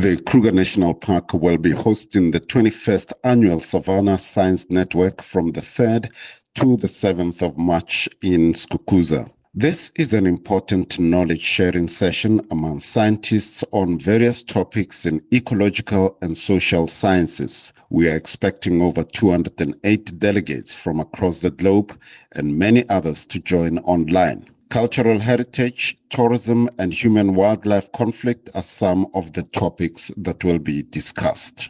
The Kruger National Park will be hosting the 21st annual Savanna Science Network from the 3rd to the 7th of March in Skukuza. This is an important knowledge sharing session among scientists on various topics in ecological and social sciences. We are expecting over 208 delegates from across the globe and many others to join online. Cultural heritage, tourism, and human wildlife conflict are some of the topics that will be discussed.